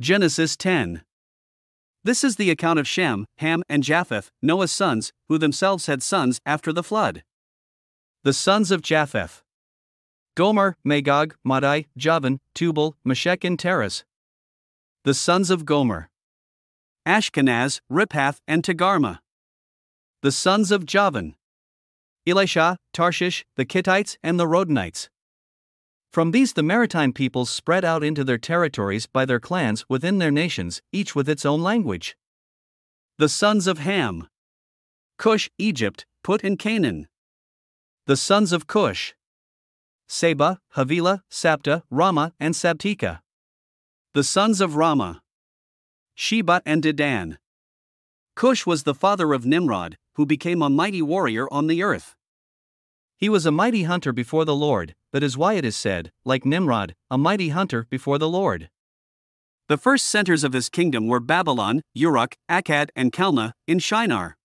Genesis 10. This is the account of Shem, Ham, and Japheth, Noah's sons, who themselves had sons after the flood. The sons of Japheth Gomer, Magog, Madai, Javan, Tubal, Meshech, and Tiras. The sons of Gomer Ashkenaz, Riphath, and Togarmah. The sons of Javan Elishah, Tarshish, the Kittites, and the Rodanites. From these, the maritime peoples spread out into their territories by their clans within their nations, each with its own language. The sons of Ham Cush, Egypt, Put, and Canaan. The sons of Cush Seba, Havilah, Sabta, Raamah, and Sabteka. The sons of Raamah Sheba and Dedan. Cush was the father of Nimrod, who became a mighty warrior on the earth. He was a mighty hunter before the Lord, that is why it is said, like Nimrod, a mighty hunter before the Lord. The first centers of his kingdom were Babylon, Uruk, Akkad, and Calneh, in Shinar.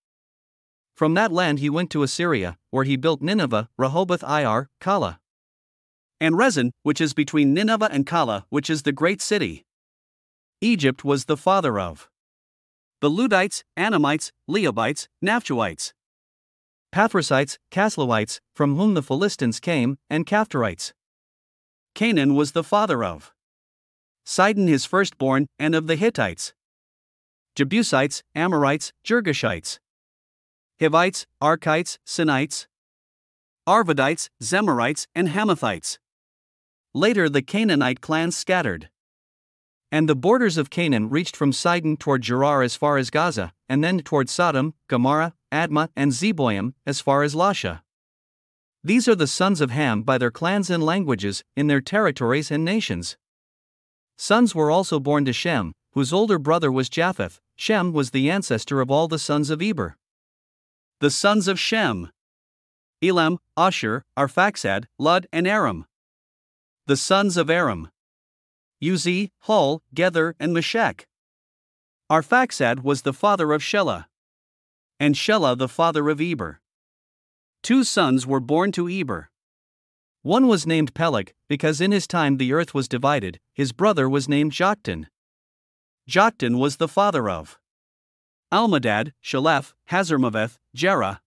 From that land he went to Assyria, where he built Nineveh, Rehoboth Ir, Calah. And Resen, which is between Nineveh and Calah, which is the great city. Egypt was the father of the Ludites, Anamites, Lehabites, Naphtuhites. Pathrusites, Casluhites, from whom the Philistines came, and Caphtorites. Canaan was the father of Sidon his firstborn, and of the Hittites. Jebusites, Amorites, Girgashites. Hivites, Arkites, Sinites. Arvadites, Zemarites, and Hamathites. Later the Canaanite clans scattered. And the borders of Canaan reached from Sidon toward Gerar as far as Gaza, and then toward Sodom, Gomorrah, Admah, and Zeboim, as far as Lasha. These are the sons of Ham by their clans and languages, in their territories and nations. Sons were also born to Shem, whose older brother was Japheth. Shem was the ancestor of all the sons of Eber. The sons of Shem Elam, Ashur, Arphaxad, Lud, and Aram. The sons of Aram Uzi, Hul, Gether, and Meshech. Arphaxad was the father of Shelah and Shelah the father of Eber. Two sons were born to Eber. One was named Peleg, because in his time the earth was divided, his brother was named Joktan. Joktan was the father of Almodad, Sheleph, Hazarmaveth, Jerah,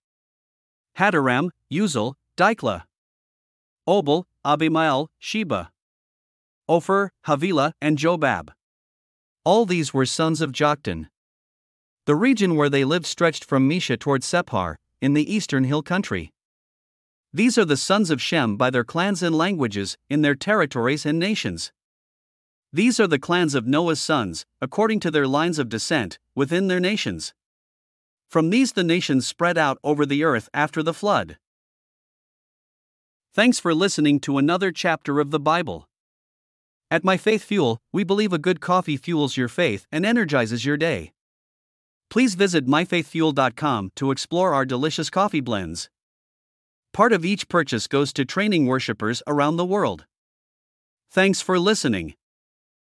Hadoram, Uzal, Diklah, Obal, Abimael, Sheba, Ophir, Havilah, and Jobab. All these were sons of Joktan. The region where they lived stretched from Mesha toward Sephar, in the eastern hill country. These are the sons of Shem by their clans and languages, in their territories and nations. These are the clans of Noah's sons, according to their lines of descent, within their nations. From these the nations spread out over the earth after the flood. Thanks for listening to another chapter of the Bible. At My Faith Fuel, we believe a good coffee fuels your faith and energizes your day. Please visit myfaithfuel.com to explore our delicious coffee blends. Part of each purchase goes to training worshippers around the world. Thanks for listening.